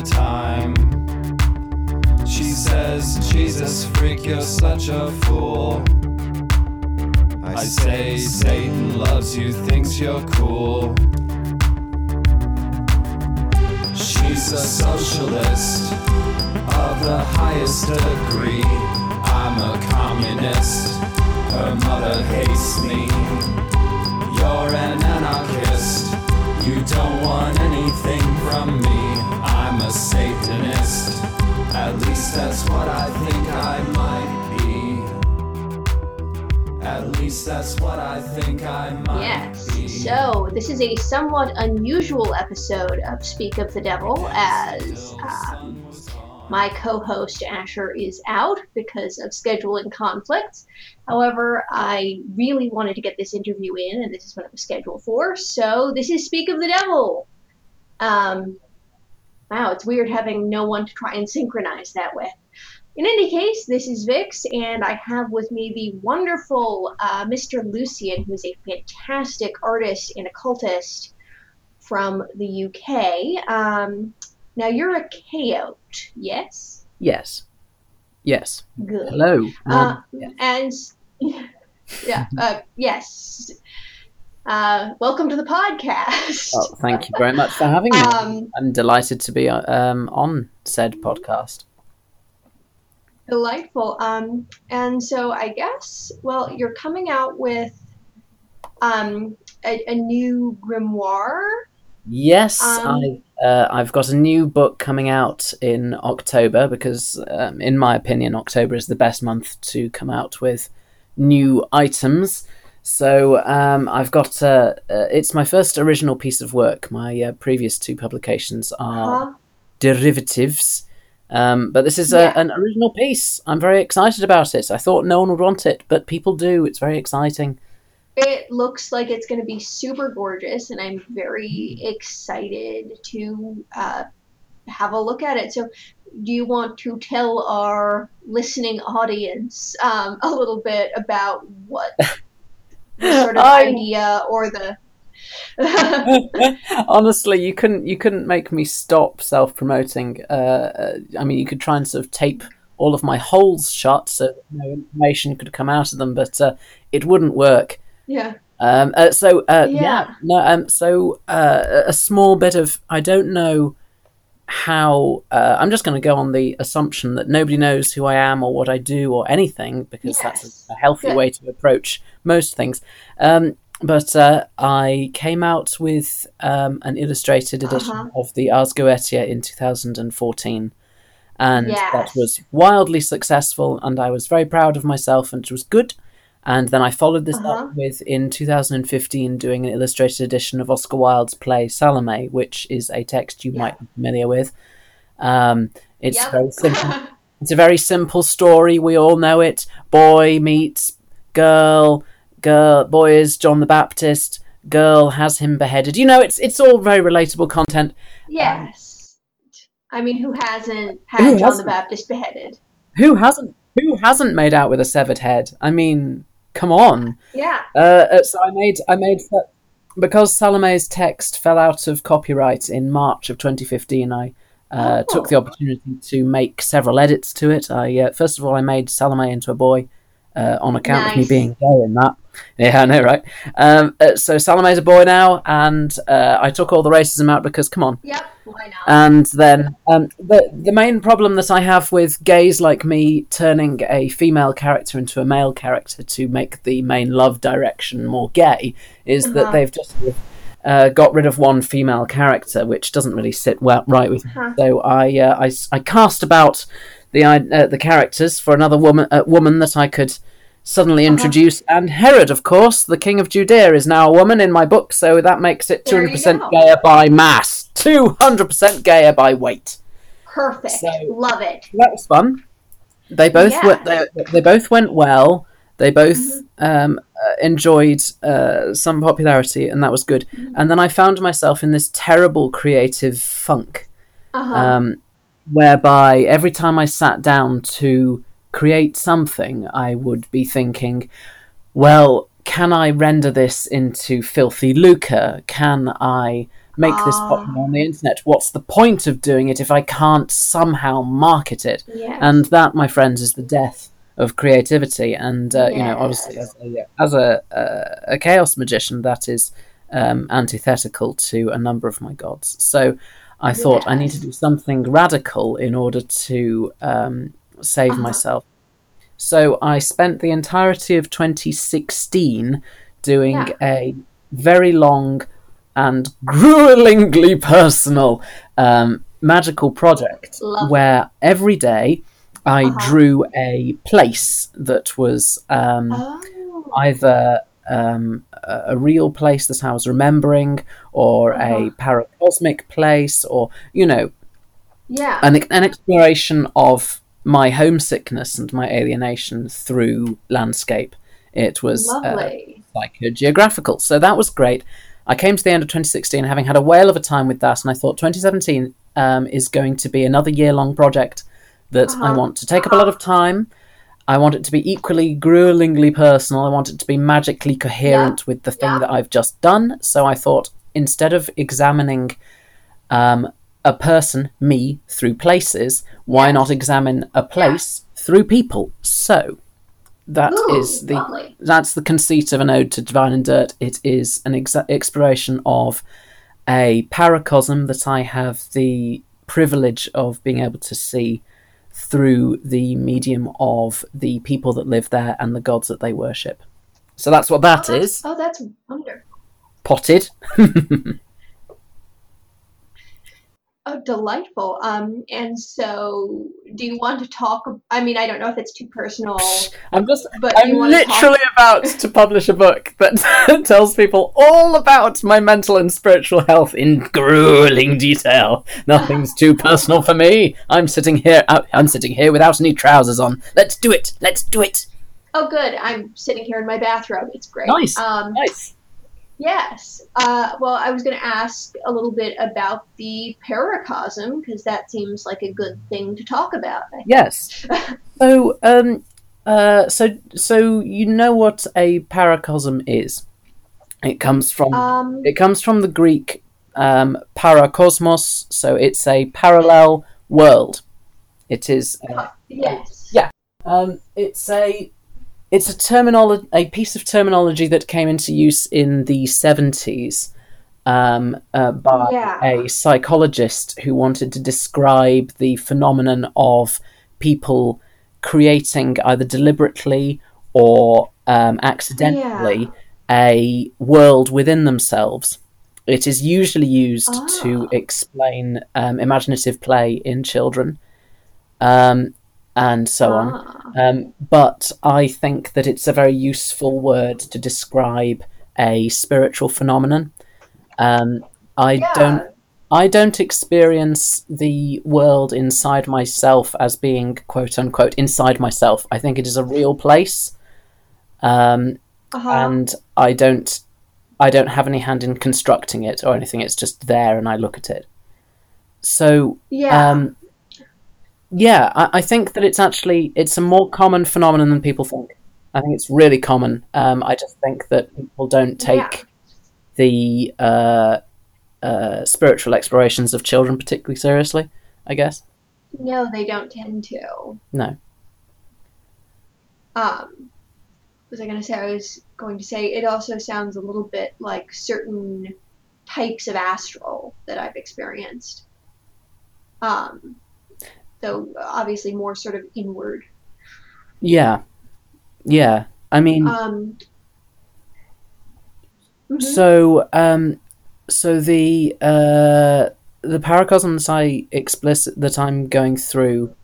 the time. She says, Jesus freak, you're such a fool. I say, Satan loves you, thinks you're cool. She's a socialist of the highest degree. I'm a communist. Her mother hates me. You're an anarchist. You don't want anything from me. A Satanist. At least that's what I think I might be. At least that's what I think I might Yes. be. So this is a somewhat unusual episode of Speak of the Devil, as um, my co-host Asher is out because of scheduling conflicts. However, I really wanted to get this interview in, and this is what it was scheduled for. So this is Speak of the Devil. Um, wow, it's weird having no one to try and synchronize that with. In any case, this is Vix, and I have with me the wonderful uh, Mr. Lucian, who is a fantastic artist and occultist from the UK. Um, now, you're a chaot, yes? Yes. Yes. Good. Hello. Uh, Um, and yeah, uh, yes. Uh, welcome to the podcast. Oh, thank you very much for having me. Um, I'm delighted to be uh, um, on said podcast. delightful. Um, and so I guess, well, you're coming out with um, a, a new grimoire. Yes, Um, I, uh, I've got a new book coming out in October because, um, in my opinion, October is the best month to come out with new items. So um, I've got uh, uh, it's my first original piece of work. My uh, previous two publications are Huh? derivatives. Um, but this is Yeah. an original piece. I'm very excited about it. I thought no one would want it, but people do. It's very exciting. It looks like it's going to be super gorgeous, and I'm very excited to uh, have a look at it. So, do you want to tell our listening audience um, a little bit about what the sort of I- idea or the Honestly, you couldn't you couldn't make me stop self promoting. Uh, uh, I mean, you could try and sort of tape all of my holes shut so no information could come out of them, but uh, it wouldn't work. yeah Um, uh, so uh, yeah. Yeah. no. Um, so uh, a small bit of I don't know how. Uh, I'm just going to go on the assumption that nobody knows who I am or what I do or anything because Yes. that's a, healthy way to approach most things. Um, but uh, I came out with um, an illustrated edition Uh-huh. of the Ars Goetia in 2014. And that was wildly successful, and I was very proud of myself, and it was good. And then I followed this Uh-huh. up with in 2015 doing an illustrated edition of Oscar Wilde's play Salome, which is a text you Yeah. might be familiar with. Um, it's Yep. very simple. It's a very simple story. We all know it. Boy meets girl. Girl, boy is John the Baptist. Girl has him beheaded. You know, it's it's all very relatable content. yes. I mean, who hasn't had Who John the hasn't? Baptist beheaded? Who hasn't? Who hasn't made out with a severed head? I mean, come on. Yeah. Uh, uh, so I made I made because Salome's text fell out of copyright in March of 2015. I uh, Oh. took the opportunity to make several edits to it. I uh, first of all I made Salome into a boy uh, on account of me being gay in that. Yeah, I know, right? Um, uh, so Salome's a boy now, and uh, I took all the racism out because come on. Yep. Why not? And then um, the the main problem that I have with gays like me turning a female character into a male character to make the main love direction more gay is Uh-huh. that they've just uh, got rid of one female character, which doesn't really sit well right with me. Huh. So I, uh, I I cast about the uh, the characters for another woman uh, woman that I could suddenly Uh-huh. And Herod, of course, the king of Judea, is now a woman in my book, so that makes it 200% go. gayer by mass, 200% gayer by weight. Perfect. So- Love it. That was fun. They both Yeah. went. They, they both went well. They both Mm-hmm. um, uh, enjoyed uh, some popularity, and that was good. Mm-hmm. And then I found myself in this terrible creative funk, Uh-huh. um, whereby every time I sat down to create something, I would be thinking, "Well, can I render this into filthy lucre? Can I make this Ah. popular on the internet? What's the point of doing it if I can't somehow market it? Yes. And that, my friends, is the death of creativity. And uh, you know, obviously, as a, as a, a, a chaos magician, that is um, antithetical to a number of my gods. So I thought I need to do something radical in order to um, save Uh-huh. myself. So I spent the entirety of 2016 doing Yeah. a very long and gruelingly personal um, magical project Lovely. where every day I Uh-huh. drew a place that was um, oh. either um, a a real place that I was remembering, or a Uh-huh. paracosmic place, or you know, yeah. an, an exploration of my homesickness and my alienation through landscape. It was uh, Lovely. psychogeographical. So that was great. I came to the end of 2016 having had a whale of a time with that, and I thought 2017 um, is going to be another year long project that I Uh-huh. want to take up a lot of time. I want it to be equally gruelingly personal. I want it to be magically coherent with the thing Yeah. that I've just done. So I thought instead of examining um, a person, me, through places, why not examine a place through people? So that is Ooh, the lovely. that's the conceit of an ode to divine and dirt. It is an exa- exploration of a paracosm that I have the privilege of being able to see through the medium of the people that live there and the gods that they worship. So that's what that oh, that's- is. Oh, that's wonderful. Potted. Oh, delightful. Um, and so, do you want to talk? I mean, I don't know if it's too personal, I'm just but I'm want to talk? literally about to publish a book that tells people all about my mental and spiritual health in grueling detail. Nothing's too personal for me. I'm sitting here. I'm sitting here without any trousers on. Let's do it. Let's do it. Oh, good. I'm sitting here in my bathrobe. It's great. Nice. Um, Nice. Yes. Uh, well, I was going to ask a little bit about the paracosm because that seems like a good thing to talk about. Yes. So, um, uh, so, so you know what a paracosm is? It comes from Um, It comes from the Greek um, parakosmos, so it's a parallel world. It is. Uh, yes. Yeah. um, it's a. It's a terminology, a piece of terminology that came into use in the seventies um, uh, by Yeah. a psychologist who wanted to describe the phenomenon of people creating either deliberately or um, accidentally a world within themselves. It is usually used to Ah. explain um, imaginative play in children, um, and so on. Ah. Um, but I think that it's a very useful word to describe a spiritual phenomenon. Um, I Yeah. don't. I don't experience the world inside myself as being quote unquote inside myself. I think it is a real place, um, Uh-huh. and I don't. I don't have any hand in constructing it or anything. It's just there, and I look at it. So yeah. um, yeah, I, I think that it's actually it's a more common phenomenon than people think. I think it's really common. Um, I just think that people don't take Yeah. the uh, uh, spiritual explorations of children particularly seriously. I guess no, they don't tend to. no. Um, was I going to say? I was going to say it also sounds a little bit like certain types of astral that I've experienced. Um, though obviously more sort of inward. Yeah, yeah. I mean, Um, mhm. So, um, so the uh, the paracosms I explicit that I'm going through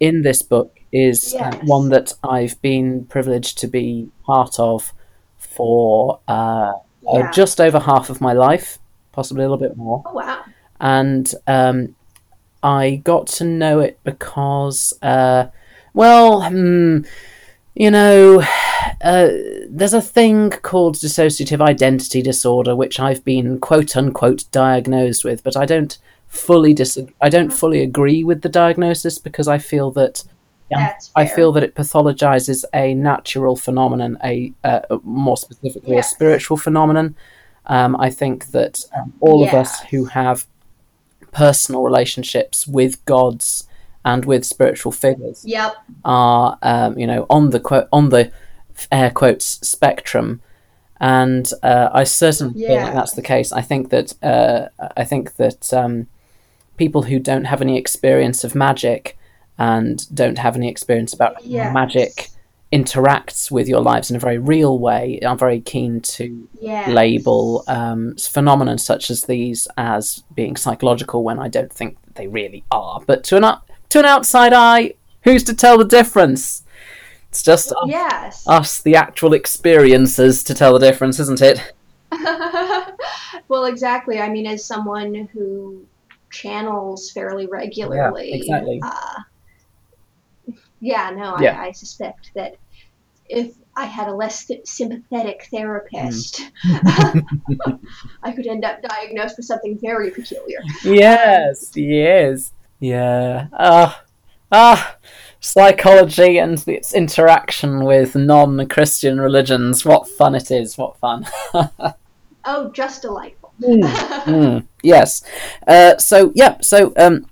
in this book is Yes. one that I've been privileged to be part of for uh, uh, just over half of my life, possibly a little bit more oh wow. and um, I got to know it because, uh, well, hmm, you know, uh, there's a thing called dissociative identity disorder, which I've been quote unquote diagnosed with, but I don't fully dis- I don't fully agree with the diagnosis because I feel that That's I feel that it pathologizes a natural phenomenon, a uh, more specifically a spiritual phenomenon. Um, I think that um, all of us who have personal relationships with gods and with spiritual figures Yep. are, um, you know, on the quote on the air quotes spectrum, and uh, I certainly feel like that's the case. I think that uh, I think that um, people who don't have any experience of magic and don't have any experience about Yes. magic interacts with your lives in a very real way are very keen to Yes. label um, phenomena such as these as being psychological when I don't think that they really are. But to an out- to an outside eye, who's to tell the difference? It's just us, Yes. us, the actual experiences, to tell the difference, isn't it? well, exactly. I mean, as someone who channels fairly regularly, exactly. Uh, yeah, no, Yeah. I, I suspect that if I had a less th- sympathetic therapist, I could end up diagnosed with something very peculiar. Yes, yes. Yeah. Ah, ah, psychology and its interaction with non-Christian religions. What fun it is! What fun. Oh, just delightful. Mm, yes. Uh, so yeah. So um,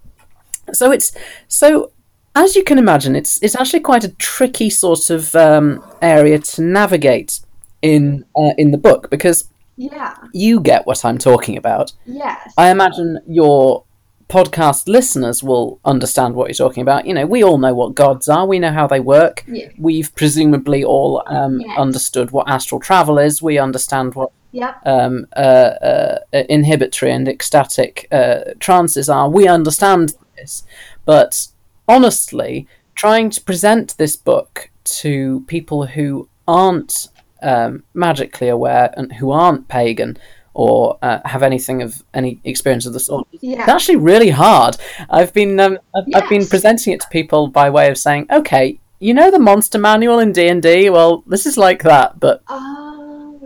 so it's so as you can imagine, it's it's actually quite a tricky sort of um, area to navigate in uh, in the book because yeah. you get what I'm talking about. Yes. I imagine your podcast listeners will understand what you're talking about. You know, we all know what gods are. We know how they work. Yeah. We've presumably all um, Yes. understood what astral travel is. We understand what Yep. um, uh, uh, inhibitory and ecstatic uh, trances are. We understand this, but honestly, trying to present this book to people who aren't um, magically aware and who aren't pagan or uh, have anything of any experience of the sort, it's actually really hard. I've been um, I've, I've been presenting it to people by way of saying, okay. You know the monster manual in D and D. Well, this is like that, but Oh.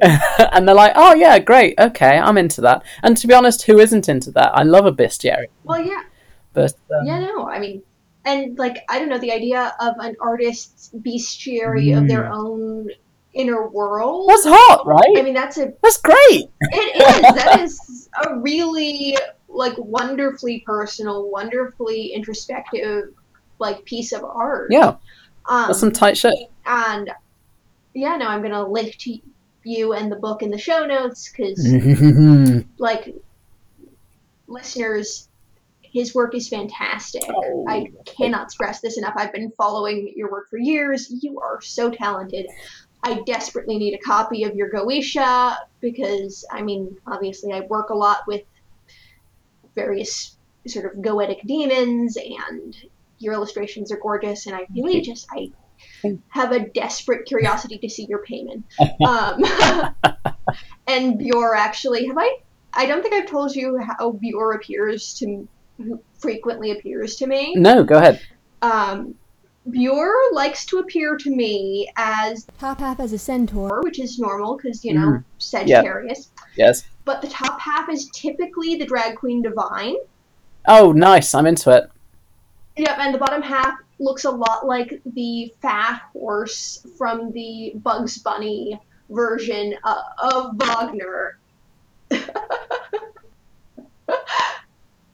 and they're like, "Oh yeah, great, okay, I'm into that." And to be honest, who isn't into that? I love a bestiary, well, yeah. but um, Yeah, no, I mean, and like I don't know, the idea of an artist's bestiary of their own inner world. that's hot, right? I mean, that's a that's great. it is that is a really like wonderfully personal, wonderfully introspective like piece of art. Yeah, um, that's some tight shit. and yeah, no, I'm gonna link to you and the book in the show notes because like listeners his work is fantastic. Oh. i cannot stress this enough. I've been following your work for years. You are so talented. I desperately need a copy of your goetia because i mean obviously i work a lot with various sort of goetic demons and your illustrations are gorgeous and i really just i have a desperate curiosity to see your Paimon. Um, and Bjor actually have I I don't think I've told you how Bjor appears to who frequently appears to me. no, go ahead. Um, Bjor likes to appear to me as Top half as a centaur. which is normal because you know Mm. Sagittarius. Yes. But the top half is typically the drag queen divine. Oh, nice. I'm into it. Yep, and the bottom half looks a lot like the fat horse from the Bugs Bunny version uh, of Wagner.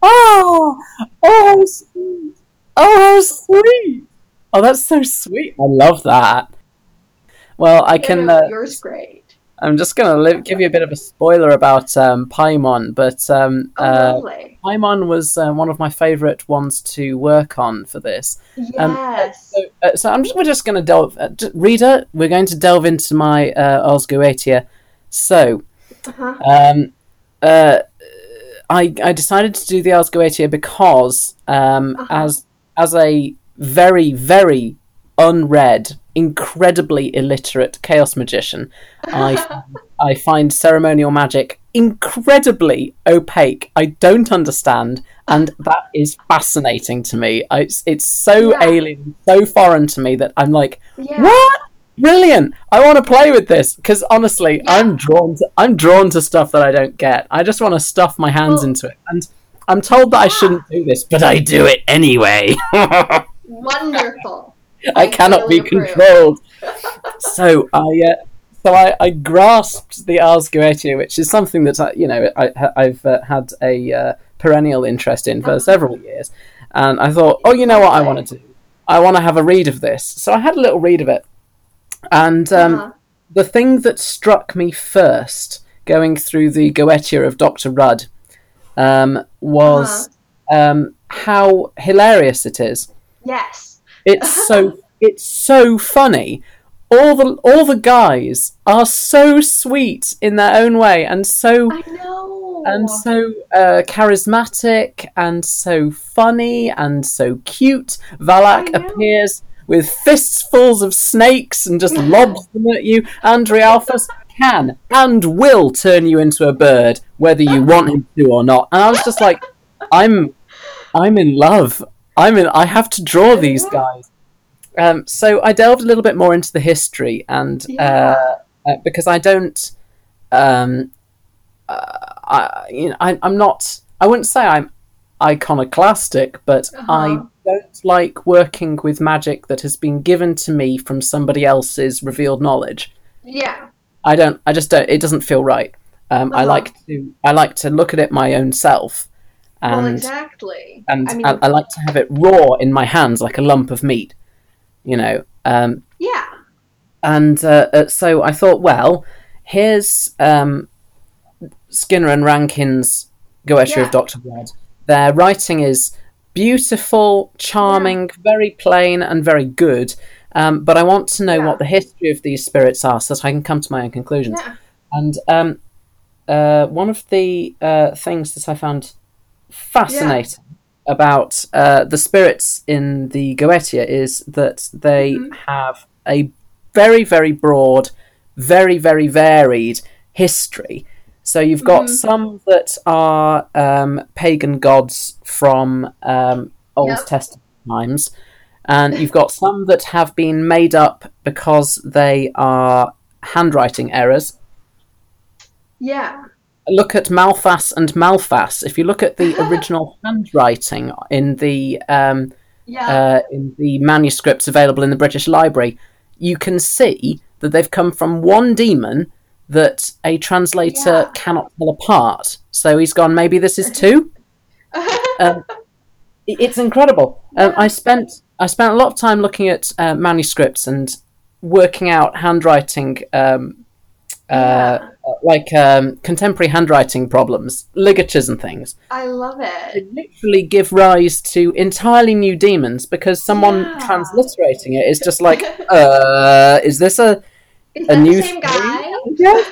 Oh, oh, how sweet. Oh, how sweet. Oh, that's so sweet. I love that. Well, I can. Uh, yours great. I'm just gonna give you a bit of a spoiler about um, Paimon, but um, Oh, uh. Paimon was uh, one of my favourite ones to work on for this. um, Yes. So, uh, so I'm just, we're just going to delve, uh, reader. We're going to delve into my uh, Ars Goetia. So, uh-huh. um, uh, I I decided to do the Ars Goetia because um, Uh-huh. as as a very very unread, incredibly illiterate chaos magician, I I find ceremonial magic incredibly opaque. I don't understand, and that is fascinating to me. I, it's it's so Yeah. alien, so foreign to me that I'm like, yeah. what? Brilliant! I want to play with this because honestly, Yeah. I'm drawn to I'm drawn to stuff that I don't get. I just want to stuff my hands Well- into it, and I'm told that I shouldn't do this, but I do it anyway. Wonderful. I cannot be really approve. controlled. so I, uh, so I, I grasped the Ars Goetia, which is something that I, you know, I, I've uh, had a uh, perennial interest in for Uh-huh. several years, and I thought, oh, you know what, I want to do. I want to have a read of this. So I had a little read of it, and um, Uh-huh. the thing that struck me first going through the Goetia of Dr. Rudd um, was um, how hilarious it is. Yes. It's so it's so funny. All the all the guys are so sweet in their own way and so I know. and so uh, charismatic and so funny and so cute. Valak appears with fistfuls of snakes and just lobs them at you. Andrealphus can and will turn you into a bird, whether you want him to or not. And I was just like, I'm, I'm in love. I'm in. I have to draw these guys. Um, so I delved a little bit more into the history, and Yeah. uh, uh, because I don't, um, uh, I, you know, I, I'm not. I wouldn't say I'm iconoclastic, but I Uh-huh. don't like working with magic that has been given to me from somebody else's revealed knowledge. yeah. I don't. I just don't. It doesn't feel right. Um, I Uh-huh. like to. I like to look at it my own self, and well, exactly. and I mean, I, I like to have it raw in my hands, like a lump of meat. You know. Um, yeah. and uh, uh, so I thought, well, here's um, Skinner and Rankine's Goetia Yeah. of Doctor Rudd. Their writing is beautiful, charming, very plain, and very good. Um, but I want to know Yeah. what the history of these spirits are, so that I can come to my own conclusions. Yeah. And um, uh, one of the uh, things that I found fascinating about uh, the spirits in the Goetia is that they Mhm. have a very, very broad, very, very varied history. So you've got Mhm. some that are um, pagan gods from um, Old Yep. Testament times, and you've got some that have been made up because they are handwriting errors Yeah. look at Malthas and Malphas. If you look at the original handwriting in the um, Yeah. uh, in the manuscripts available in the British Library, you can see that they've come from one demon that a translator Yeah. cannot tell apart. So he's gone. Maybe this is two. um, it's incredible. Um, I spent I spent a lot of time looking at uh, manuscripts and working out handwriting. Um, uh, like um, contemporary handwriting problems, ligatures and things, I love they it. literally give rise to entirely new demons because someone Yeah. transliterating it is just like, uh, is this a Is a new same thing? guy? Yeah.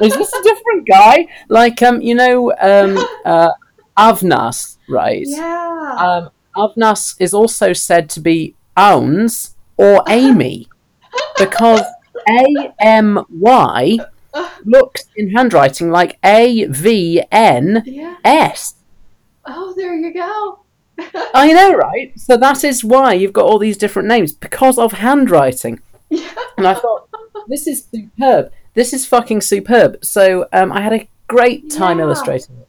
is this a different guy? Like, um, you know, um, uh, Avnas, right? Yeah. Um, Avnas is also said to be Auns or Amy because A M Y looks in handwriting like A V N S. yeah. Oh, there you go. I know, right? So that is why you've got all these different names because of handwriting. Yeah. And I thought, this is superb. This is fucking superb. So um, I had a great time Yeah. illustrating it,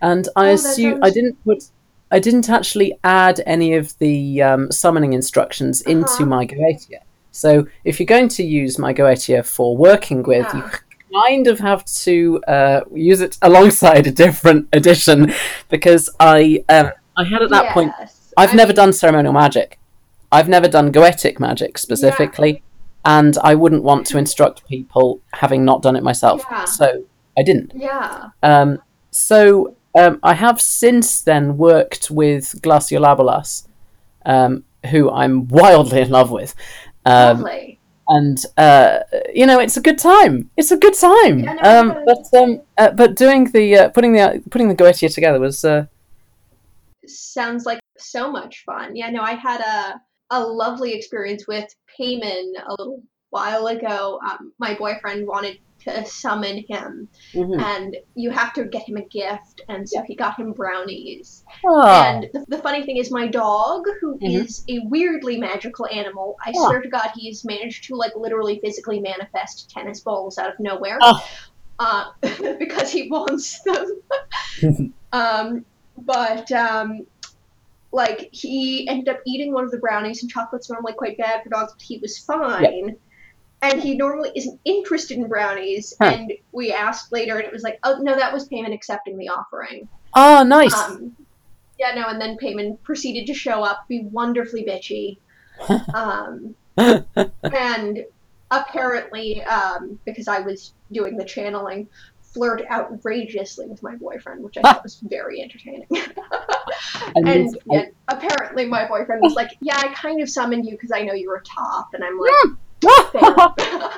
and I Oh, assume I didn't put. I didn't actually add any of the um, summoning instructions into Uh-huh. my Goetia. So if you're going to use my Goetia for working with, Yeah. you kind of have to uh, use it alongside a different edition because I um, I had at that point I've I never mean, done ceremonial magic. I've never done goetic magic specifically, and I wouldn't want to instruct people having not done it myself. Yeah. So I didn't. Yeah. Um, so um, I have since then worked with Glasya-Labolas, um, who I'm wildly in love with. Um, Lovely. and uh, you know it's a good time. It's a good time. Yeah, no, um, but um, uh, but doing the uh, putting the putting the Goetia together was uh, Sounds like so much fun. Yeah, no, I had a a lovely experience with Paimon a little while ago. Um, my boyfriend wanted to summon him, mhm. and you have to get him a gift, and so he got him brownies. Oh. And the, the funny thing is, my dog, who is Mhm. a weirdly magical animal, I Oh. swear to God, he's managed to like literally physically manifest tennis balls out of nowhere, Oh. uh, because he wants them. um, but um, like he ended up eating one of the brownies and chocolate's normally quite bad for dogs, but he was fine. And he normally isn't interested in brownies. Huh. And we asked later, and it was like, oh no, that was Paimon accepting the offering. Oh, nice. Um, yeah, no, and then Paimon proceeded to show up, be wonderfully bitchy. um, and apparently, um, because I was doing the channeling, flirt outrageously with my boyfriend, which I thought was very entertaining. And and apparently, my boyfriend was like, "Yeah, I kind of summoned you because I know you're a top," and I'm like.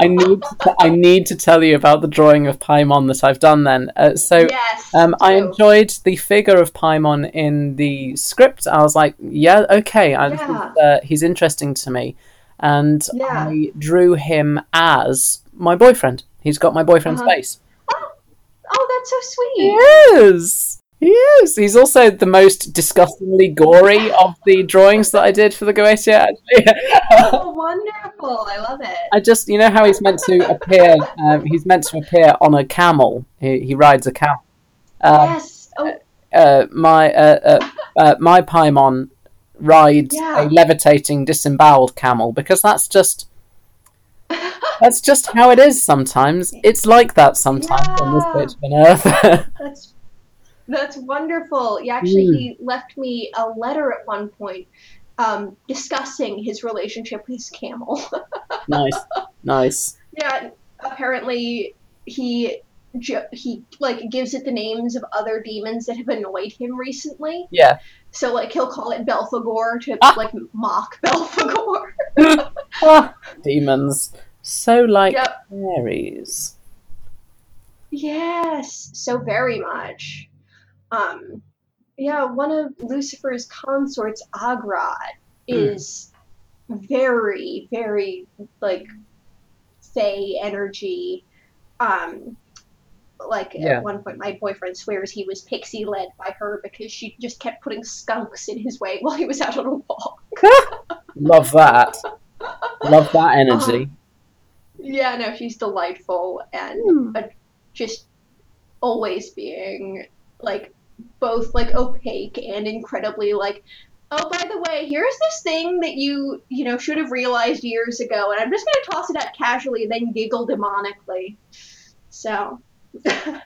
I need to, I need to tell you about the drawing of Paimon that I've done then. Uh, so yes, um, I enjoyed the figure of Paimon in the script. I was like, yeah, okay, I, Yeah. uh, he's interesting to me. And Yeah. I drew him as my boyfriend. He's got my boyfriend's Uh-huh. face. Oh, that's so sweet. He is. He is. He's also the most disgustingly gory of the drawings that I did for the Goetia. Actually, Oh, wonderful! I love it. I just, you know how he's meant to appear. Um, he's meant to appear on a camel. He, he rides a camel. Um, yes. Oh, uh, my uh, uh, uh, my Paimon rides Yeah. a levitating disemboweled camel because that's just that's just how it is sometimes. It's like that sometimes on this Yeah. bit of earth. That's that's wonderful. Yeah, actually, Mm. he left me a letter at one point um, discussing his relationship with his camel. nice, nice. yeah, apparently he he like gives it the names of other demons that have annoyed him recently. Yeah. So like he'll call it Belphegor to Ah. like mock Belphegor. Ah, demons, so like Yep. fairies. Yes, so very much. Um, yeah, one of Lucifer's consorts, Agrad, is very, very like fey energy. Um, like Yeah. at one point, my boyfriend swears he was pixie led by her because she just kept putting skunks in his way while he was out on a walk. Love that. Love that energy. Yeah, no, she's delightful and uh, just always being like both like opaque and incredibly like oh by the way here's this thing that you you know should have realized years ago and i'm just going to toss it out casually and then giggle demonically. So ah,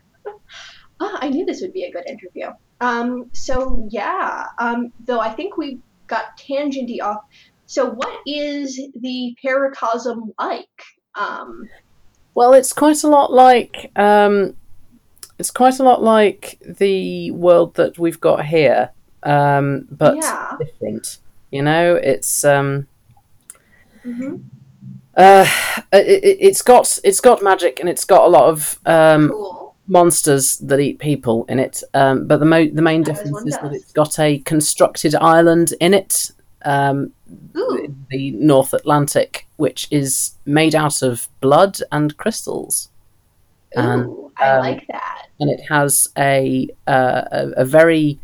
i knew this would be a good interview. Um so yeah um though i think we got tangenty off. So what is the paracosm like um Well, it's quite a lot like um, it's quite a lot like the world that we've got here, um, but yeah different. You know, it's um, hmm uh, it, it's got it's got magic and it's got a lot of um, cool monsters that eat people in it. Um, but the mo- the main difference one is that it's got a constructed island in it. Um, Ooh. the North Atlantic, which is made out of blood and crystals. And, Ooh, I um, like that. and it has a uh, a, a very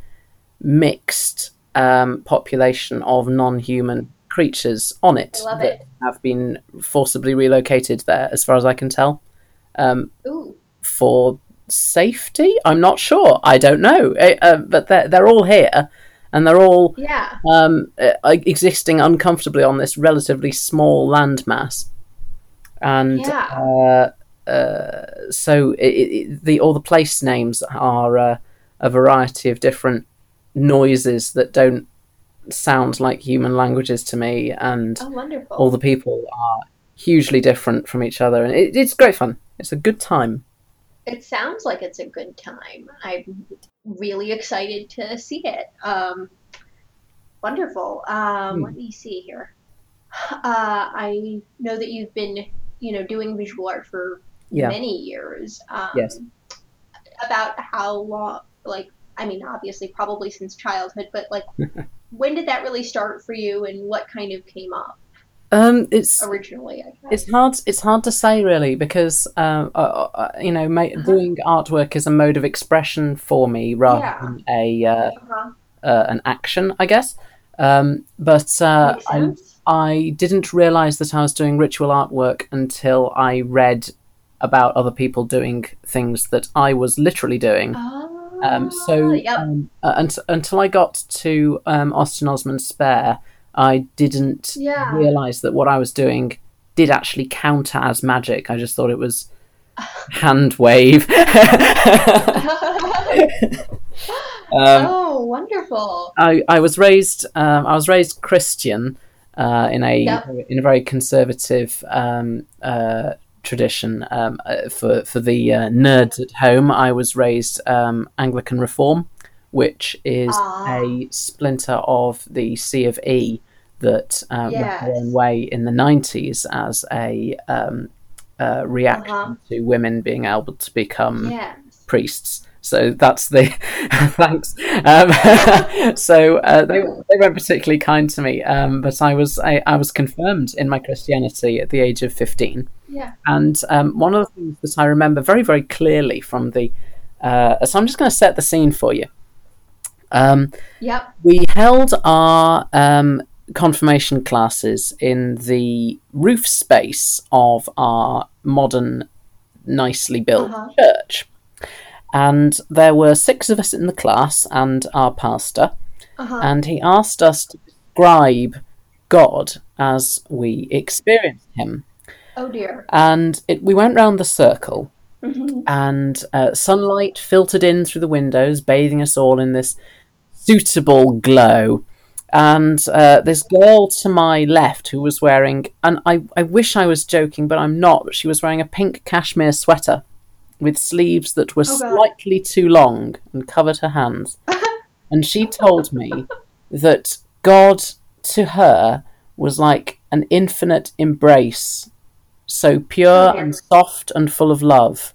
mixed um, population of non-human creatures on it I love that it. have been forcibly relocated there, as far as I can tell, um, Ooh, for safety. I'm not sure. I don't know, Uh, uh, but they're they're all here, and they're all yeah. um, uh, existing uncomfortably on this relatively small landmass, and Yeah. uh, uh, so it, it, the all the place names are uh, a variety of different noises that don't sound like human languages to me, and Oh, all the people are hugely different from each other, and it, it's great fun. It's a good time. It sounds like it's a good time. I'm really excited to see it. Um, wonderful. Um, Hmm. Let me see here. Uh, I know that you've been, you know, doing visual art for Yeah. many years. Um, Yes. About how long, like, I mean, obviously, probably since childhood, but like, when did that really start for you, and what kind of came up Um, it's originally? It's hard. It's hard to say really because um, uh, uh, you know, ma- Uh-huh. doing artwork is a mode of expression for me rather Yeah. than a uh, Uh-huh. uh, an action, I guess. Um, but uh, I. I didn't realize that I was doing ritual artwork until I read about other people doing things that I was literally doing. Oh. Um, so Ah, yep. um, uh, unt- until I got to um, Austin Osman Spare, I didn't Yeah. realize that what I was doing did actually count as magic. I just thought it was hand wave. um, oh, wonderful. I, I was raised um, I was raised Christian uh, in a Yep. in a very conservative um, uh, tradition. Um, uh, for for the uh, nerds at home, I was raised um, Anglican Reform, which is Ah. a splinter of the C of E that uh, went Yes. their own way in the nineties as a um, uh, reaction Uh-huh. to women being able to become Yes. priests. So that's the thanks. Um, so uh, they they weren't particularly kind to me, um, but I was I, I was confirmed in my Christianity at the age of fifteen, Yeah. and um, one of the things that I remember very very clearly from the uh, so I'm just going to set the scene for you. Um, Yep. we held our um, confirmation classes in the roof space of our modern, nicely built Uh-huh. church. And there were six of us in the class and our pastor, Uh-huh. and he asked us to describe God as we experienced him. oh dear. And it, we went round the circle, Mhm. and uh, sunlight filtered in through the windows, bathing us all in this suitable glow. And uh, this girl to my left, who was wearing, and I, I wish I was joking, but I'm not, but she was wearing a pink cashmere sweater with sleeves that were Oh, slightly too long and covered her hands. and she told me that God to her was like an infinite embrace, so pure Oh, and soft and full of love.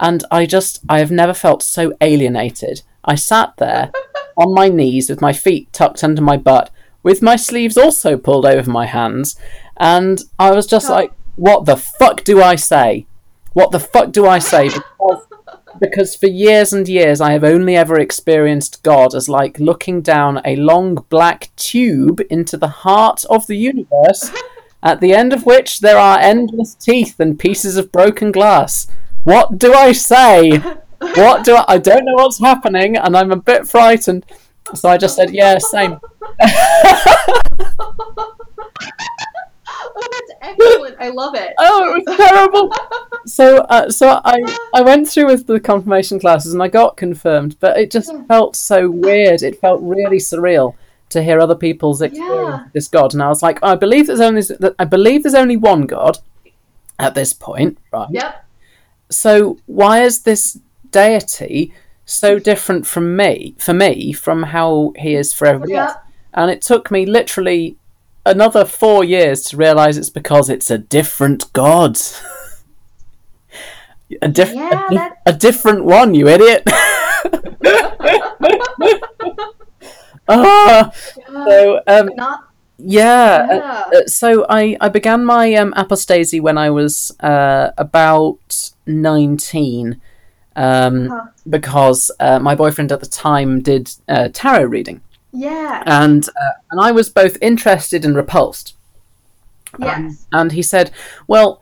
And I just, I have never felt so alienated. I sat there on my knees with my feet tucked under my butt, with my sleeves also pulled over my hands, and I was just Oh. like, what the fuck do I say? What the fuck do I say? Because, because for years and years I have only ever experienced God as like looking down a long black tube into the heart of the universe, at the end of which there are endless teeth and pieces of broken glass. What do I say? What do I? I don't know what's happening, and I'm a bit frightened. So I just said, "Yeah, same." Oh, that's excellent. I love it. Oh, it was terrible. So, uh, so I I went through with the confirmation classes and I got confirmed, but it just felt so weird. It felt really surreal to hear other people's experience Yeah. of this God, and I was like, I believe there's only I believe there's only one God at this point, right? Yep. So why is this deity so different from me for me from how he is for everybody else? And it took me literally another four years to realize it's because it's a different god. a, diff- Yeah, a, a different one, you idiot. Ah, so um, Not. yeah, uh, Yeah. uh, so I, I began my um, apostasy when I was uh, about 19 um, Huh. because uh, my boyfriend at the time did uh, tarot reading Yeah. and uh, and I was both interested and repulsed. yes. And he said, "Well,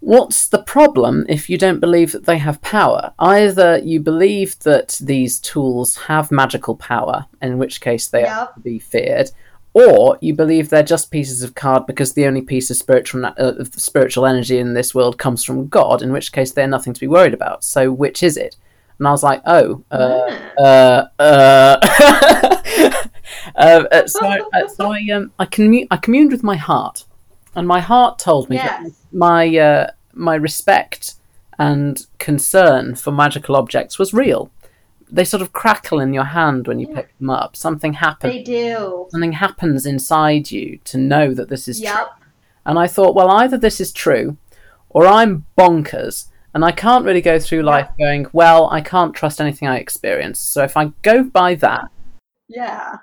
what's the problem if you don't believe that they have power? Either you believe that these tools have magical power, in which case they are to be feared." Or you believe they're just pieces of card because the only piece of spiritual uh, of spiritual energy in this world comes from God, in which case they're nothing to be worried about. So which is it? And I was like, oh, uh, uh, uh, uh, uh, so, I, uh, so I, um, I, commu- I communed with my heart, and my heart told me that my uh, my respect and concern for magical objects was real. They sort of crackle in your hand when you Yeah. pick them up. Something happens. They do. Something happens inside you to know that this is true. Yep. And I thought, well, either this is true, or I'm bonkers, and I can't really go through life going, well, I can't trust anything I experience. So if I go by that, Yeah.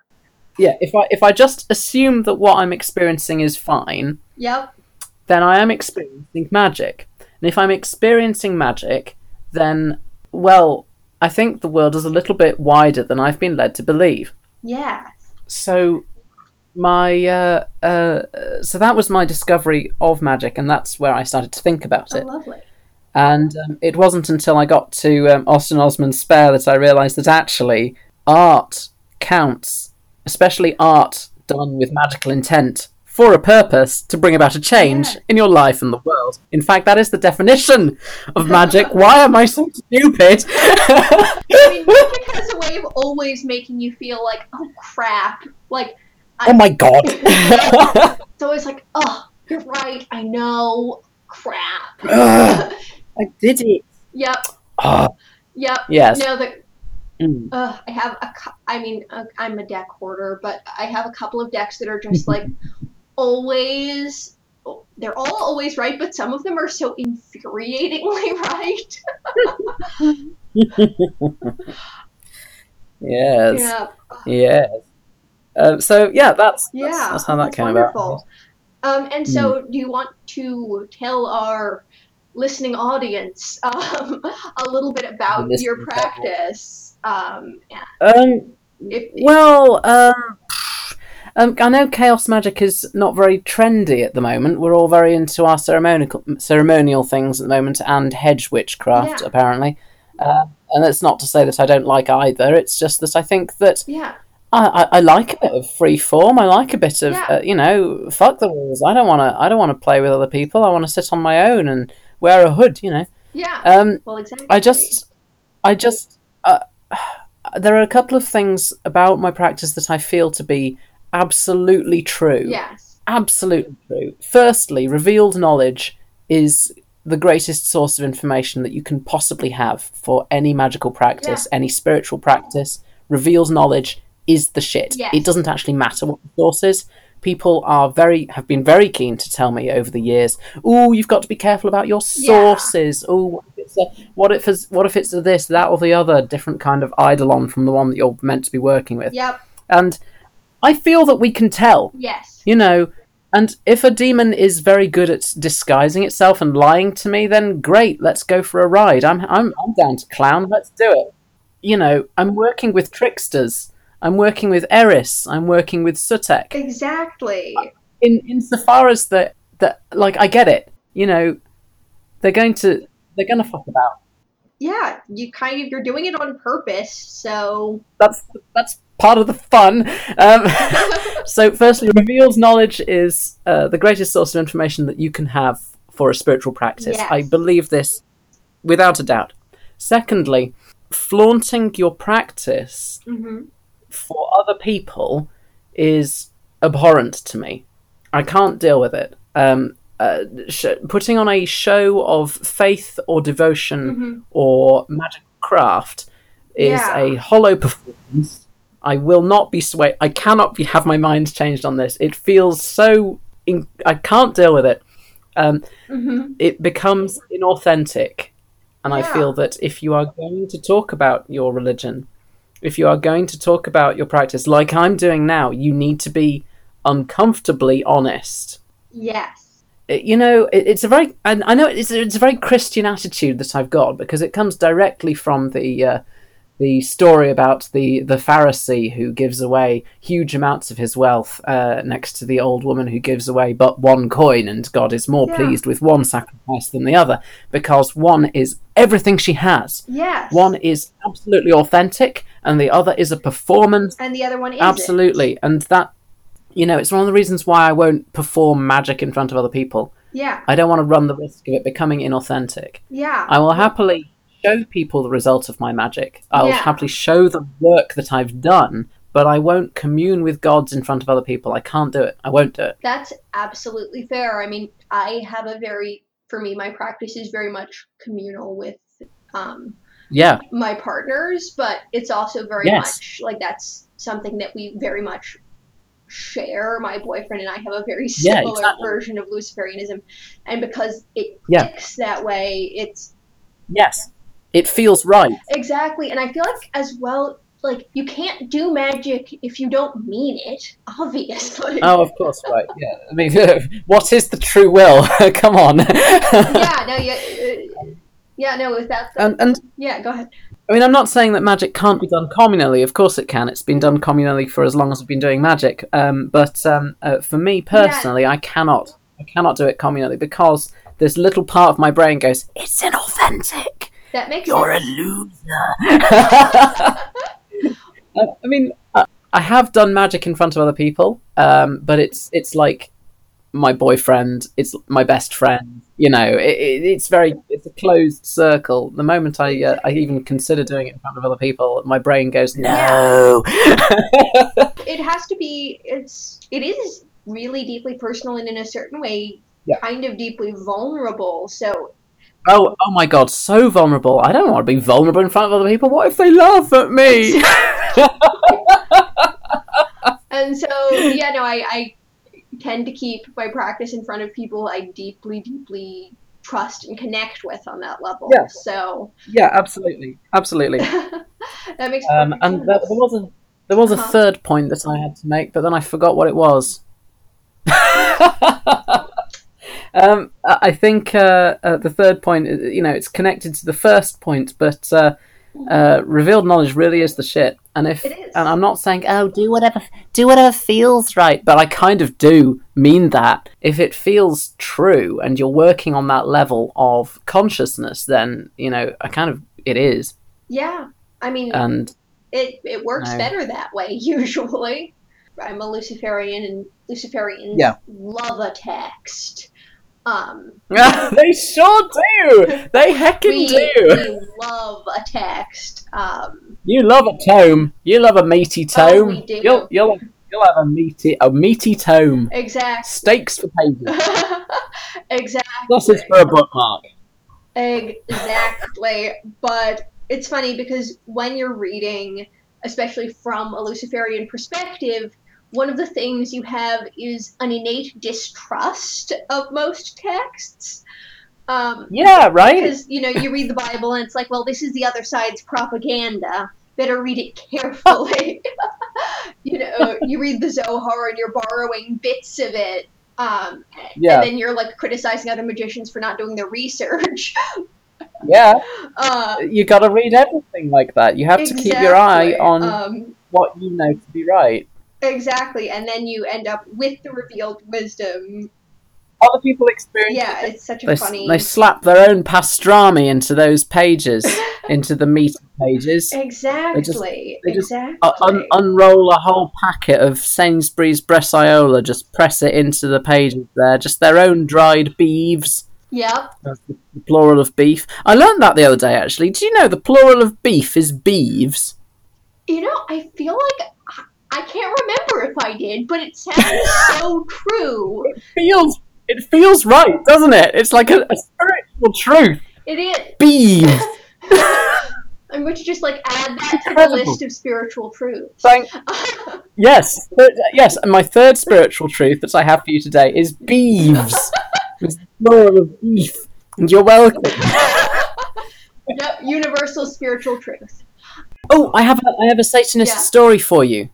yeah, if I if I just assume that what I'm experiencing is fine, Yep. then I am experiencing magic. And if I'm experiencing magic, then well, I think the world is a little bit wider than I've been led to believe. Yeah. So my uh, uh, so that was my discovery of magic, and that's where I started to think about Oh, it. lovely. And um, it wasn't until I got to um, Austin Osman's Spare that I realised that actually art counts, especially art done with magical intent for a purpose to bring about a change Yeah. in your life and the world. In fact, that is the definition of magic. Why am I so stupid? I mean, magic has a way of always making you feel like, oh crap. Like, oh my god. it's always like, oh, you're right, I know, crap. Ugh, I did it. yep, Ah, yep. yes. No, the, Mm. uh, I have a, I mean, uh, I'm a deck hoarder, but I have a couple of decks that are just like always. They're all always right, but some of them are so infuriatingly right. Yes. Yeah, Yes. Uh, so yeah, that's yeah. that's, that's how that that's came wonderful. about. Um, and so, do you want to tell our listening audience um, a little bit about your practice? Um, Um, if, well, um, um, I know chaos magic is not very trendy at the moment. We're all very into our ceremonial ceremonial things at the moment and hedge witchcraft, Yeah. apparently. Uh, and that's not to say that I don't like either. It's just that I think that yeah, I, I, I like a bit of free form. I like a bit of Yeah. uh, you know, fuck the rules. I don't want to. I don't want to play with other people. I want to sit on my own and wear a hood. You know. yeah. Um, well, exactly. I just, I just, uh, there are a couple of things about my practice that I feel to be absolutely true. yes, Absolutely true. Firstly, revealed knowledge is the greatest source of information that you can possibly have for any magical practice, any spiritual practice. Revealed knowledge is the shit. Yes. It doesn't actually matter what the source is. People are very have been very keen to tell me over the years. Oh, you've got to be careful about your Yeah. sources. Oh, what if it's a, what if it's what if it's a this, that, or the other different kind of eidolon from the one that you're meant to be working with? yep, And I feel that we can tell yes, you know and if a demon is very good at disguising itself and lying to me then great let's go for a ride. I'm i'm, I'm down to clown let's do it. You know i'm working with tricksters. I'm working with eris. I'm working with sutek. Exactly. in insofar as that that like i get it you know they're going to they're going to fuck about. Yeah, you kind of you're doing it on purpose. So that's that's part of the fun. Um, so, firstly, revealed knowledge is uh, the greatest source of information that you can have for a spiritual practice. Yes. I believe this without a doubt. Secondly, flaunting your practice mhm. for other people is abhorrent to me. I can't deal with it. Um, uh, sh- putting on a show of faith or devotion Mhm. or magic craft is Yeah. a hollow performance. I will not be swayed. I cannot be have my mind changed on this. It feels so. In- I can't deal with it. Um, Mhm. it becomes inauthentic. And I feel that if you are going to talk about your religion, if you are going to talk about your practice, like I'm doing now, you need to be uncomfortably honest. yes, It- you know, it, it's a very, and I know it's, it's a very Christian attitude that I've got because it comes directly from the uh, the story about the the Pharisee who gives away huge amounts of his wealth uh, next to the old woman who gives away but one coin, and God is more Yeah. pleased with one sacrifice than the other because one is everything she has. yes. One is absolutely authentic, and the other is a performance. and the other one is Absolutely, and that, you know, it's one of the reasons why I won't perform magic in front of other people. Yeah, I don't want to run the risk of it becoming inauthentic. yeah, I will happily show people the result of my magic. I will Yeah. happily show them work that I've done, but I won't commune with gods in front of other people. I can't do it. I won't do it. That's absolutely fair. I mean, I have a very, for me, my practice is very much communal with um, Yeah, my partners, but it's also very Yes. much like that's something that we very much share. My boyfriend and I have a very Yeah, similar exactly. version of Luciferianism, and because it Yeah. ticks that way, it's yes. It feels right. exactly. And I feel like as well, like you can't do magic if you don't mean it. Obviously. Oh, of course, right. Yeah. I mean, what is the true will? Come on. yeah. No. Yeah. uh, Yeah. No. With that. And, and yeah. Go ahead. I mean, I'm not saying that magic can't be done communally. Of course, it can. It's been done communally for as long as I've been doing magic. Um, but um, uh, for me personally, I cannot. I cannot do it communally because this little part of my brain goes, "It's inauthentic. That makes You're a loser." I I mean, I- I have done magic in front of other people, um, but it's it's like my boyfriend, it's my best friend. You know, it, it, it's very it's a closed circle. The moment I uh, I even consider doing it in front of other people, my brain goes no. It has to be. It's. It is really deeply personal and in a certain way, Yeah. kind of deeply vulnerable. So oh oh my god, so vulnerable. I don't want to be vulnerable in front of other people. What if they laugh at me? and so yeah, no, I, I tend to keep my practice in front of people I deeply, deeply trust and connect with on that level. Yeah. So yeah, absolutely, absolutely. that makes Um, and sense. there, there was a there was a third point that I had to make, but then I forgot what it was. um, I I think uh, uh, the third point, uh, you know, it's connected to the first point, but uh, uh, revealed knowledge really is the shit. And if, It is. and I'm not saying, oh, do whatever, do whatever feels right, but I kind of do mean that. If it feels true and you're working on that level of consciousness, then you know, I kind of it is, yeah, I mean, and it it works No. better that way usually. I'm a Luciferian, and Luciferians Yeah. love a text. Um, they sure do. They heckin' we, do. we love a text. Um, You love a tome. You love a meaty Oh, tome. we do. You'll you'll you'll have a meaty a meaty tome. exactly. Steaks for pages. exactly. Sausage for a bookmark. Exactly. But it's funny because when you're reading, especially from a Luciferian perspective, one of the things you have is an innate distrust of most texts. Um, Yeah, right. because, you know, you read the Bible and it's like, well, this is the other side's propaganda. Better read it carefully. you know, you read the Zohar and you're borrowing bits of it. Um, Yeah, and then you're like criticizing other magicians for not doing their research. yeah. Uh, You got to read everything like that. You have to keep your eye on Um, what you know to be right. Exactly, and then you end up with the revealed wisdom. Other people experience. Yeah, it's such a They, funny. they slap their own pastrami into those pages, into the meat pages. exactly. they just, exactly. Uh, un- unroll a whole packet of Sainsbury's Bresaola, just press it into the pages there, just their own dried beeves. yep. That's the the plural of beef. I learned that the other day, actually. Do you know the plural of beef is beeves? You know, I feel like I- can't remember if I did, but it sounds so true. Feels it feels right, doesn't it? It's like a, a spiritual truth. It is. Bees. I'm going to just like add that to the list of spiritual truths. Thank yes, yes. And my third spiritual truth that I have for you today is beeves. it's the plural of beef. And you're welcome. yep, universal spiritual truth. Oh, I have a, I have a Satanist Yeah. story for you.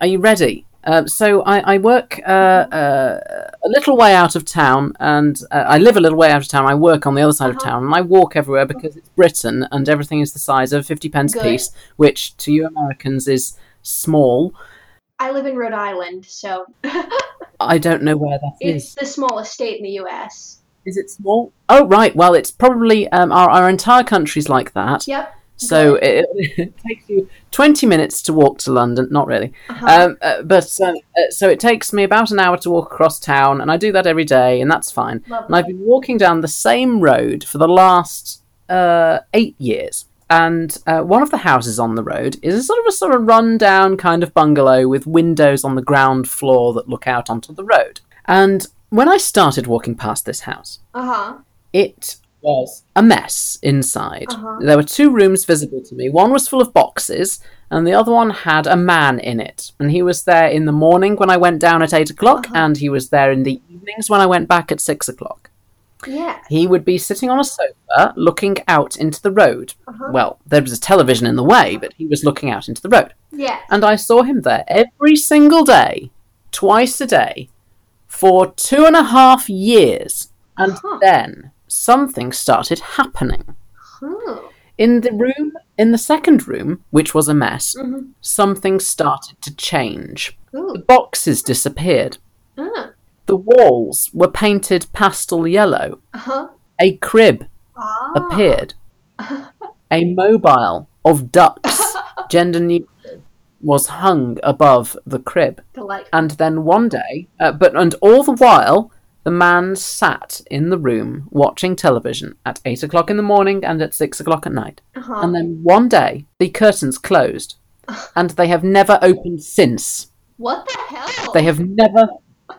Are you ready? Uh, so I, I work uh, uh, a little way out of town, and uh, I live a little way out of town. I work on the other side of Uh-huh. town, and I walk everywhere because it's Britain, and everything is the size of a fifty pence Good. piece, which to you Americans is small. I live in Rhode Island, so I don't know where that is. it's the smallest state in the U.S. Is it small? Oh, right. Well, it's probably um, our our entire country's like that. Yep. So it, it takes you twenty minutes to walk to London. Not really. Uh-huh. Um, uh, but um, uh, so it takes me about an hour to walk across town, and I do that every day, and that's fine. And I've been walking down the same road for the last uh, eight years. And uh, one of the houses on the road is a sort of a sort of run-down kind of bungalow with windows on the ground floor that look out onto the road. And when I started walking past this house, Uh-huh. it was a mess inside. Uh-huh. There were two rooms visible to me. One was full of boxes, and the other one had a man in it. And he was there in the morning when I went down at eight o'clock, Uh-huh. and he was there in the evenings when I went back at six o'clock. Yeah. He would be sitting on a sofa looking out into the road. Uh-huh. Well, there was a television in the way, but he was looking out into the road. Yeah. And I saw him there every single day, twice a day, for two and a half years. And Huh. then something started happening. Hmm. In the room, in the second room, which was a mess, Mhm. something started to change. Ooh. The boxes disappeared. Ah. the walls were painted pastel yellow. Uh huh. A crib Ah. appeared. A mobile of ducks, gender neutral, was hung above the crib. Delightful. And then one day, uh, but and all the while, the man sat in the room watching television at eight o'clock in the morning and at six o'clock at night. Uh-huh. And then one day, the curtains closed, and they have never opened since. What the hell? They have never,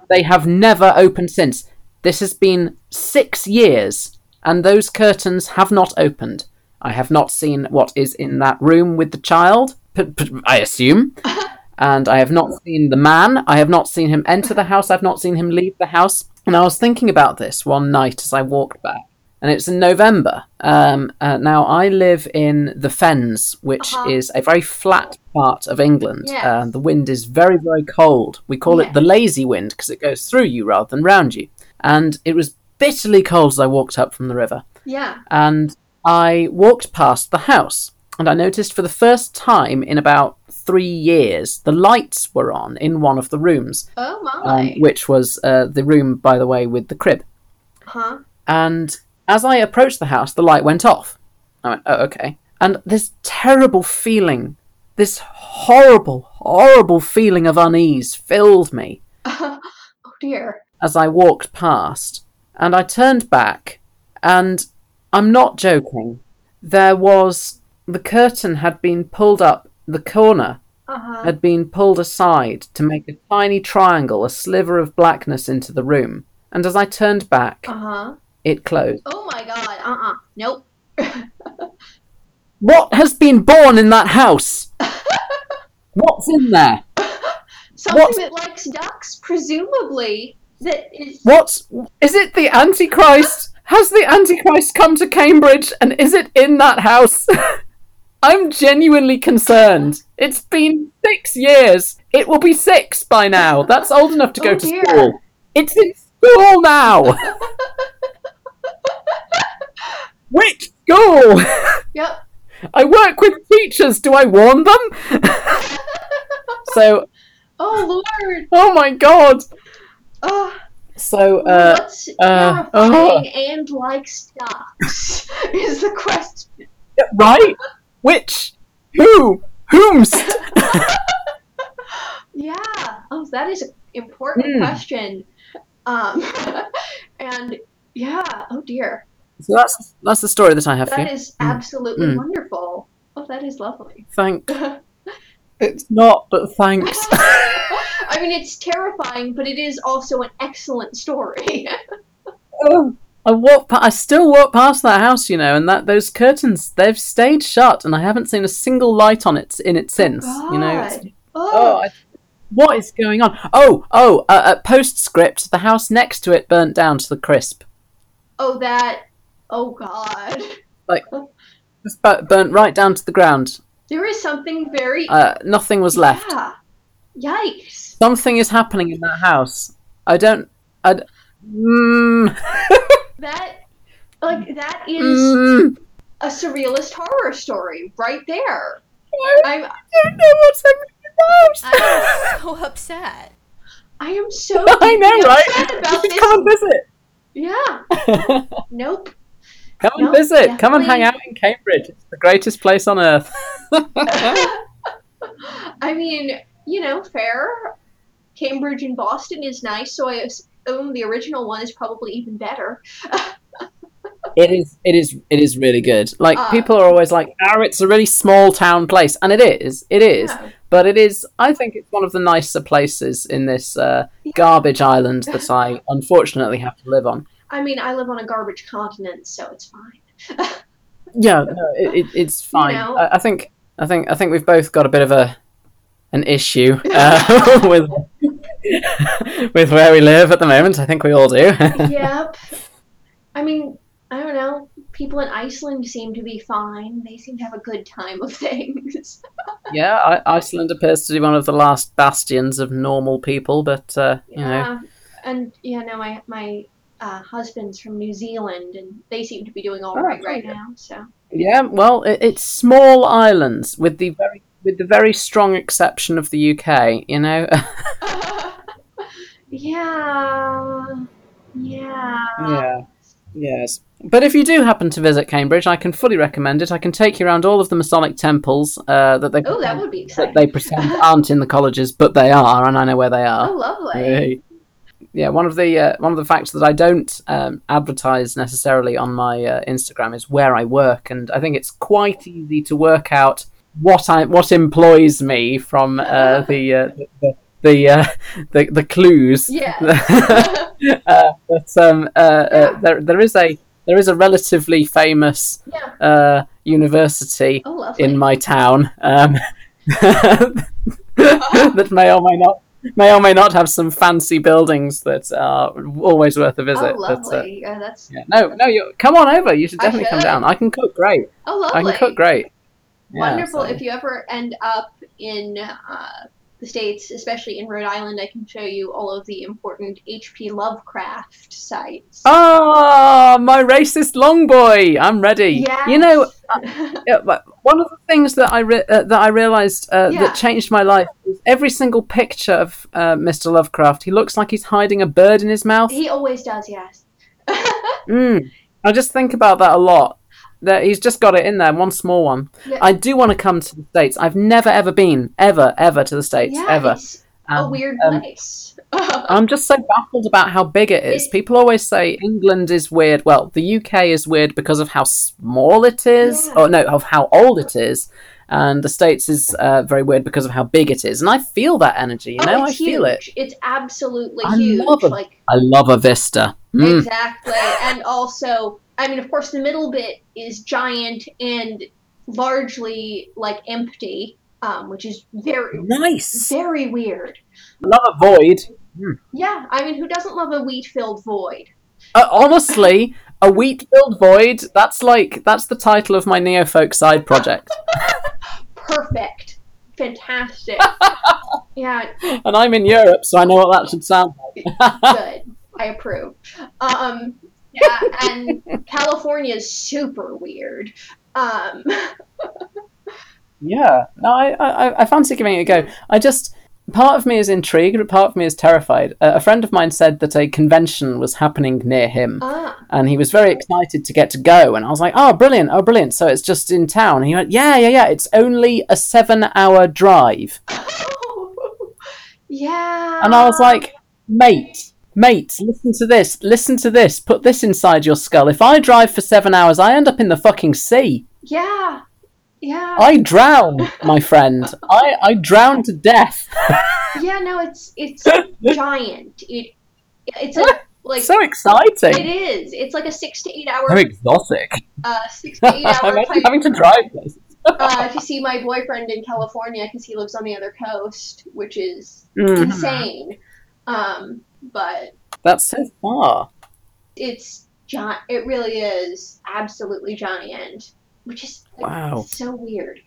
they have never opened since. This has been six years, and those curtains have not opened. I have not seen what is in that room with the child, p- p- I assume. And I have not seen the man. I have not seen him enter the house. I've not seen him leave the house. And I was thinking about this one night as I walked back. And it's in November. Um, uh, now, I live in the Fens, which Uh-huh. is a very flat part of England. Yes. Uh, the wind is very, very cold. We call Yes. it the lazy wind because it goes through you rather than round you. And it was bitterly cold as I walked up from the river yeah. and I walked past the house and I noticed for the first time in about three years the lights were on in one of the rooms, Oh um, which was uh, the room, by the way, with the crib. huh. And as I approached the house, the light went off. I went, oh, okay. And this terrible feeling, this horrible, horrible feeling of unease filled me oh dear. as I walked past, and I turned back, and I'm not joking. There was the curtain had been pulled up, the corner Uh huh. had been pulled aside to make a tiny triangle, a sliver of blackness into the room. And as I turned back, Uh huh. it closed. Oh my god. Uh uh Nope. What has been born in that house? What's in there? Something that likes ducks, presumably. That is. What is it? The Antichrist? Has the Antichrist come to Cambridge and is it in that house? I'm genuinely concerned. It's been six years. It will be six by now. That's old enough to go Oh, to dear. school. It's in school now. Which school? Yep. I work with teachers. Do I warn them? so, Oh lord. oh my god. Oh. So, uh, What's uh, terrifying and like ducks is the question. right? Which? Who? Whomst? Yeah. Oh, that is an important Hmm. question. Um, and yeah. Oh dear. So that's that's the story that I have for That you. is absolutely Mm. wonderful. Oh, that is lovely. Thank. It's not, but thanks. I mean, it's terrifying, but it is also an excellent story. Oh, I walk. Pa- I still walk past that house, you know, and that those curtains they've stayed shut, and I haven't seen a single light on it in it since. You know. It's, oh, Oh, I, what is going on? Oh, oh. Uh, uh, postscript: the house next to it burnt down to the crisp. oh, that. Oh God. Just bu- burnt right down to the ground. There is something very. Uh, nothing was left. Yeah. Yikes. Something is happening in that house. I don't. I. d- Mm, That, like, that is mm, a surrealist horror story right there. I'm, I don't know what's happening in. I'm so upset. I am so. I know, deeply right? About this. come and visit. Yeah. Nope. come and No, visit. Come and hang out in Cambridge. It's the greatest place on earth. I mean, you know, fair. Cambridge and Boston is nice, so I the original one is probably even better. it is. It is. It is really good. Like Uh, people are always like, "Oh, it's a really small town place," and it is. It is. Yeah. But it is. I think it's one of the nicer places in this uh, Yeah. garbage island that I unfortunately have to live on. I mean, I live on a garbage continent, so it's fine. Yeah, no, it, it, it's fine. know. I, I think. I think. I think we've both got a bit of a an issue uh, with with where we live at the moment. I think we all do. yep. I mean, I don't know. People in Iceland seem to be fine. They seem to have a good time of things. yeah, I, Iceland appears to be one of the last bastions of normal people, but uh, you know, Yeah. And yeah, no, my my uh, husband's from New Zealand, and they seem to be doing all Oh, right right now. So yeah. Well, it, it's small islands with the very with the very strong exception of the UK. You know, Yeah. Yeah. Yeah. Yes. But if you do happen to visit Cambridge, I can fully recommend it. I can take you around all of the Masonic temples uh, that they Oh, that would be that they pretend aren't in the colleges, but they are, and I know where they are. Oh, lovely. Yeah, one of the uh, one of the facts that I don't um, advertise necessarily on my uh, Instagram is where I work, and I think it's quite easy to work out what I what employs me from uh, the, uh, the the uh, the the clues. Yeah. uh, but um, uh, uh, Yeah. there there is a there is a relatively famous yeah. uh, university Oh, lovely. in my town um, that may or may not may or may not have some fancy buildings that are always worth a visit. oh, but, uh, lovely. yeah, that's. yeah. No, no, you come on over. You should definitely come down. I can cook great. Oh, lovely. I can cook great. Yeah, Wonderful. so- If you ever end up in uh, the States, especially in Rhode Island, I can show you all of the important H.P. Lovecraft sites. Ah, my racist long boy. I'm ready. yeah. You know, yeah, one of the things that I re- uh, that I realized uh, Yeah. that changed my life is every single picture of uh, Mr. Lovecraft. He looks like he's hiding a bird in his mouth. he always does, yes. Mm. I just think about that a lot. That he's just got it in there, one small one. Yeah. I do want to come to the states. I've never ever been, ever, ever to the states, yeah, ever. it's a Um, weird um, place. I'm just so baffled about how big it is. It- People always say England is weird. Well, the UK is weird because of how small it is, Yeah. or no, of how old it is, and the States is uh, very weird because of how big it is. And I feel that energy. You oh, know, I it's feel it. It's absolutely I huge. love it. Like I love a vista. Mm. Exactly. and also, I mean, of course, the middle bit is giant and largely like empty, um, which is very, Nice. very weird. love a void. Yeah, I mean, who doesn't love a wheat-filled void? Uh, honestly, a wheat-filled void. That's like that's the title of my neofolk side project. Perfect. Fantastic. yeah, and I'm in Europe, so I know what that should sound like. good. I approve. Um, yeah, and California is super weird. Um, Yeah, no, I, I, I fancy giving it a go. I just part of me is intrigued, but part of me is terrified. Uh, a friend of mine said that a convention was happening near him, ah, and he was very excited to get to go. And I was like, "Oh, brilliant! Oh, brilliant!" So it's just in town. And he went, "Yeah, yeah, yeah. It's only a seven-hour drive." yeah. And I was like, "Mate, mate, listen to this. Listen to this. Put this inside your skull. If I drive for seven hours, I end up in the fucking sea. yeah, yeah. I drown, my friend. I I drown to death." Yeah, no, it's it's giant. It it's a like so exciting. it is. It's like a six to eight hour How exotic. uh six to eight hour Imagine type. having to drive this. Uh, if you see my boyfriend in California, because he lives on the other coast, which is Mhm. insane. Um, but That's so far. it's giant. It really is absolutely giant, which is like, Wow. so weird.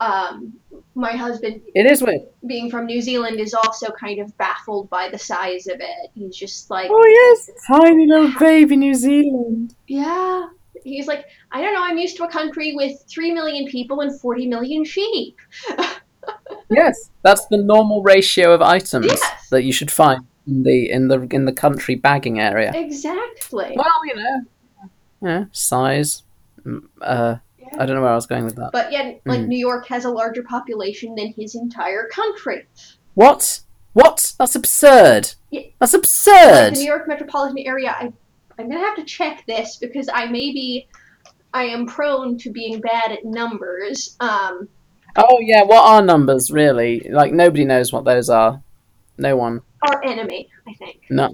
Um, my husband It is weird. being from New Zealand is also kind of baffled by the size of it. He's just like, Oh yes, tiny little baby New Zealand. yeah. He's like, I don't know. I'm used to a country with three million people and forty million sheep. Yes, that's the normal ratio of items Yes. that you should find in the in the in the country bagging area. Exactly. Well, you know, yeah, size. mm, Uh, I don't know where I was going with that. But yet, like Mm. New York has a larger population than his entire country. What? What? That's absurd. Yeah. That's Like, absurd. the New York metropolitan area. I, I'm gonna have to check this because I may be, I am prone to being bad at numbers. Um, Oh yeah, what are numbers really? Like nobody knows what those are. No one. Our enemy, I think. No.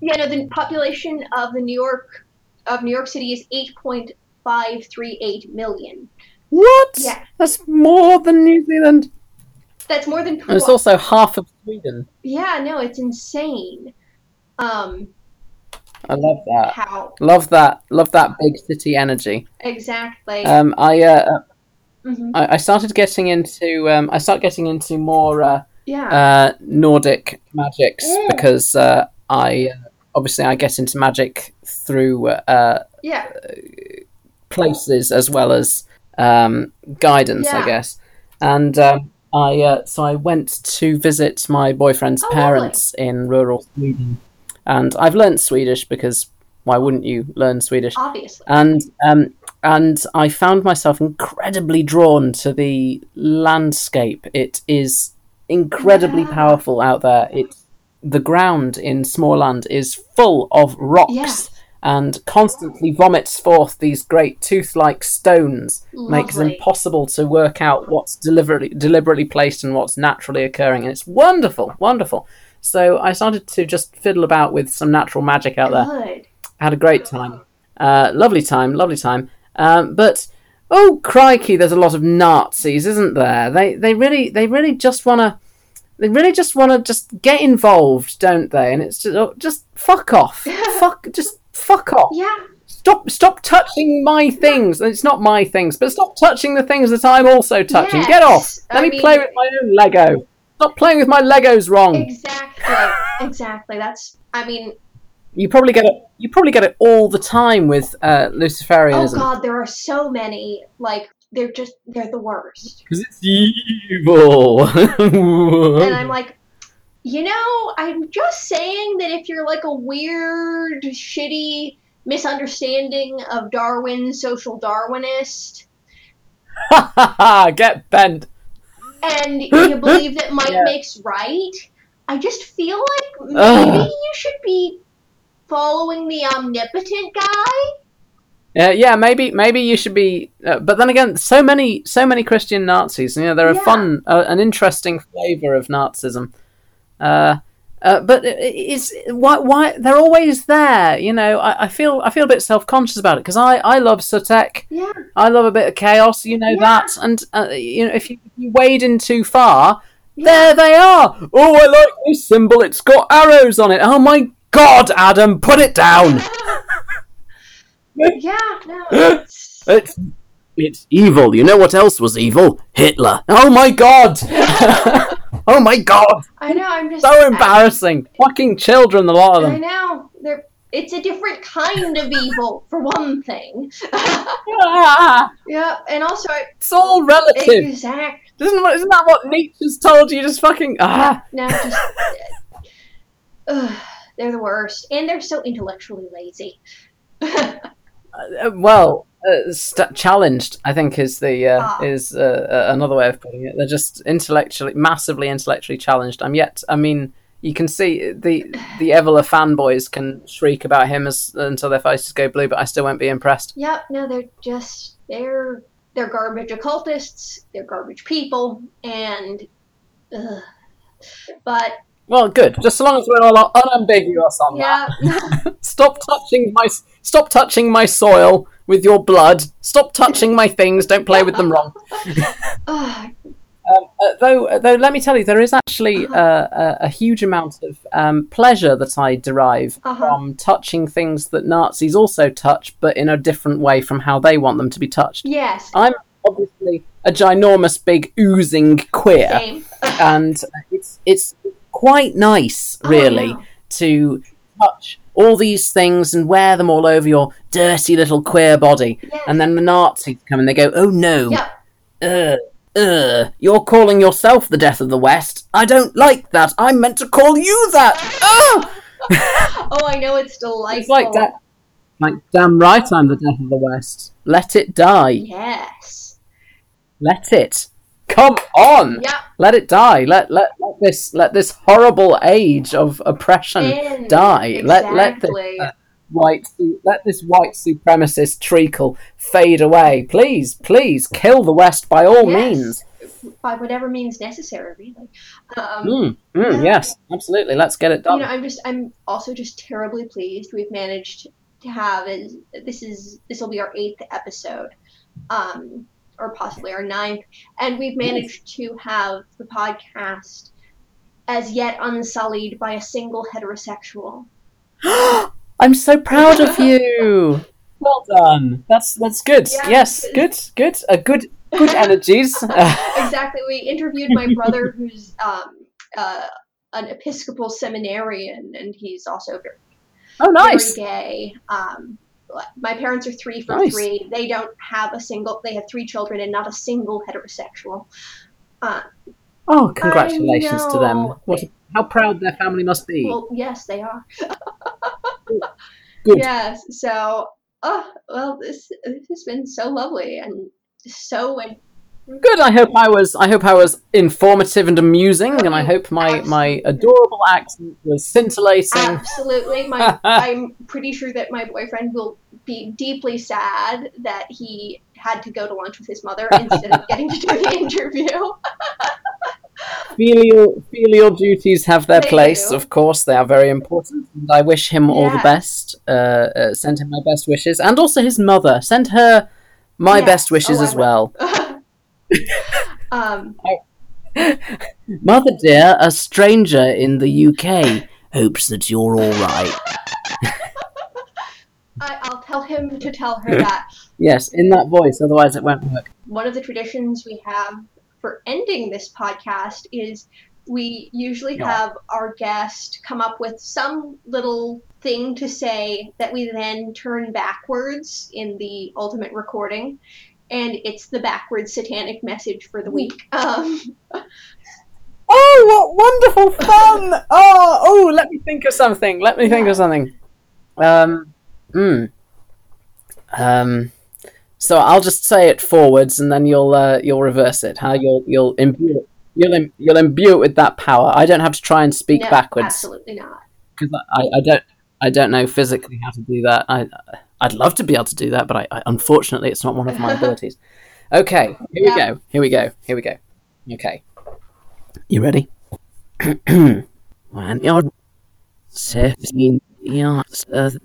Yeah, no, the population of the New York of New York City is eight point five three eight million. What? Yeah. That's more than New Zealand. That's more than. And it's also half of Sweden. yeah, no, it's insane. Um, I love that. how Love that. Love that big city energy. exactly? Um, I, uh, Mhm. I I started getting into um, I start getting into more uh, Yeah. uh, Nordic magics Mm. because uh, I uh, obviously I get into magic through uh, yeah. places as well as um, guidance, I guess. And um, I uh, so I went to visit my boyfriend's Oh, parents in rural Sweden, and I've learnt Swedish because why wouldn't you learn Swedish? Obviously. and um, and I found myself incredibly drawn to the landscape. It is incredibly Yeah. powerful out there. It the ground in Småland is full of rocks Yeah. and constantly vomits forth these great tooth-like stones. Makes it impossible to work out what's deliberately deliberately placed and what's naturally occurring, and it's wonderful, wonderful. So I started to just fiddle about with some natural magic out there Good. had a great time. Uh, lovely time, lovely time. Um, but oh crikey, there's a lot of Nazis, isn't there? They they really they really just wanna they really just wanna just get involved, don't they? And it's just oh, just fuck off, fuck just fuck off. Yeah. Stop stop touching my things. It's not my things, but stop touching the things that I'm also touching. Get off. Let I me mean- play with my own Lego. Stop playing with my Legos wrong. Exactly. exactly. That's. I mean, You probably get it. You probably get it all the time with uh, oh Luciferianism. god, there are so many. Like they're just they're the worst. Because it's evil. And I'm like, you know, I'm just saying that if you're like a weird, shitty misunderstanding of Darwin, social Darwinist, Get bent. and you believe that might Yeah. makes right, I just feel like maybe Ugh. you should be following the omnipotent guy. Uh, yeah, maybe maybe you should be. Uh, but then again, so many so many Christian Nazis. You know, they're a fun, uh, an interesting flavour of Nazism. Uh, uh, but it- it's why why they're always there. You know, I, I feel I feel a bit self conscious about it because I I love Sutek. Yeah. I love a bit of chaos. You know Yeah. that, and uh, you know if you, if you wade in too far, Yeah. there they are. Oh, I like this symbol. It's got arrows on it. Oh my God, Adam, put it down. Yeah, no, it's, It's it's evil. You know what else was evil? Hitler. Oh my god. oh my god. I know. I'm just So embarrassing. Fucking children, a lot of them. I know. They're, it's a different kind of evil, for one thing. Ah, yeah, and also, it's all relative. exact. Isn't, isn't that what Nietzsche's told you? Just fucking ah. No, just. Ugh, they're the worst, and they're so intellectually lazy. Uh, well, uh, st- challenged. I think is the uh, Ah. is uh, uh, another way of putting it. They're just intellectually, massively intellectually challenged. I'm yet. I mean, you can see the the Evola fanboys can shriek about him as until their faces go blue, but I still won't be impressed. Yep, no, they're just they're they're garbage occultists. They're garbage people, and. Ugh. But Well, good. Just so long as we're all unambiguous on that. yeah, Stop touching my stop touching my soil with your blood. Stop touching my things. Don't play with them wrong. Um, uh, though, though, let me tell you, there is actually uh, a, a huge amount of um, pleasure that I derive Uh-huh. from touching things that Nazis also touch, but in a different way from how they want them to be touched. yes, I'm obviously a ginormous, big, oozing queer, same. and it's it's quite nice, Oh, really, to touch all these things and wear them all over your dirty little queer body. Yeah. And then the Nazis come and they go, "Oh no, Yep. Ugh, ugh, uh, you're calling yourself the death of the West. I don't like that. I'm meant to call you that. Ah! Ugh! Oh, I know it's delightful. It's like that. Like, damn right I'm the death of the West. Let it die. Yes. Let it. Come on. Yep. Let it die. Let, let let this let this horrible age of oppression And die. Let let this uh, white let this white supremacist treacle fade away. Please, please kill the West by all Yes. means. by whatever means necessary, really. Um, Mm, mm, Yeah. yes, absolutely. Let's get it done. you know, I'm just, I'm also just terribly pleased we've managed to have is this is this will be our eighth episode, um, or possibly our ninth, and we've managed to have the podcast as yet unsullied by a single heterosexual. I'm so proud of you. Well done. That's that's good. Yeah, yes, good, good. A good good energies. exactly. We interviewed my brother, who's um, uh, an Episcopal seminarian, and he's also very oh, nice. very gay. Um, my parents are three for Nice. three. They don't have a single. They have three children and not a single heterosexual. Uh, Oh, congratulations to them! What? How proud their family must be. Well, yes, they are. Good. Yes. So, oh, well, this this has been so lovely and so Good. I hope I was. I hope I was informative and amusing, and I hope my my adorable accent was scintillating. absolutely. My, I'm pretty sure that my boyfriend will be deeply sad that he had to go to lunch with his mother instead of getting to do the interview. Filial filial duties have their They place, do. of course. They are very important, and I wish him all the best. Uh, uh, send him my best wishes, and also his mother. Send her my Yes. best wishes Oh, as well. um, Mother dear, a stranger in the UK hopes that you're all right. I, I'll tell him to tell her that Yes, in that voice, otherwise it won't work. one of the traditions we have for ending this podcast is we usually Yeah. have our guest come up with some little thing to say that we then turn backwards in the ultimate recording and it's the backwards satanic message for the week um, Oh, what wonderful fun! Oh, oh, let me think of something. Let me think Yeah. of something. Um, hmm. Um, so I'll just say it forwards, and then you'll uh, you'll reverse it. How you'll you'll imbue it. You'll, im- you'll imbue it with that power. I don't have to try and speak no, backwards absolutely not because I, I don't I don't know physically how to do that. I I'd love to be able to do that, but I, I unfortunately it's not one of my abilities. Okay, here we go. Here we go. Here we go. Okay, you ready? when you're seventeen years of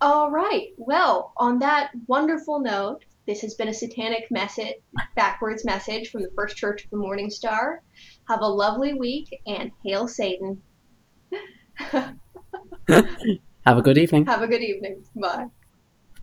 all right well on that wonderful note this has been a satanic message backwards message from the first church of the morning star have a lovely week and hail satan have a good evening. Have a good evening. Bye.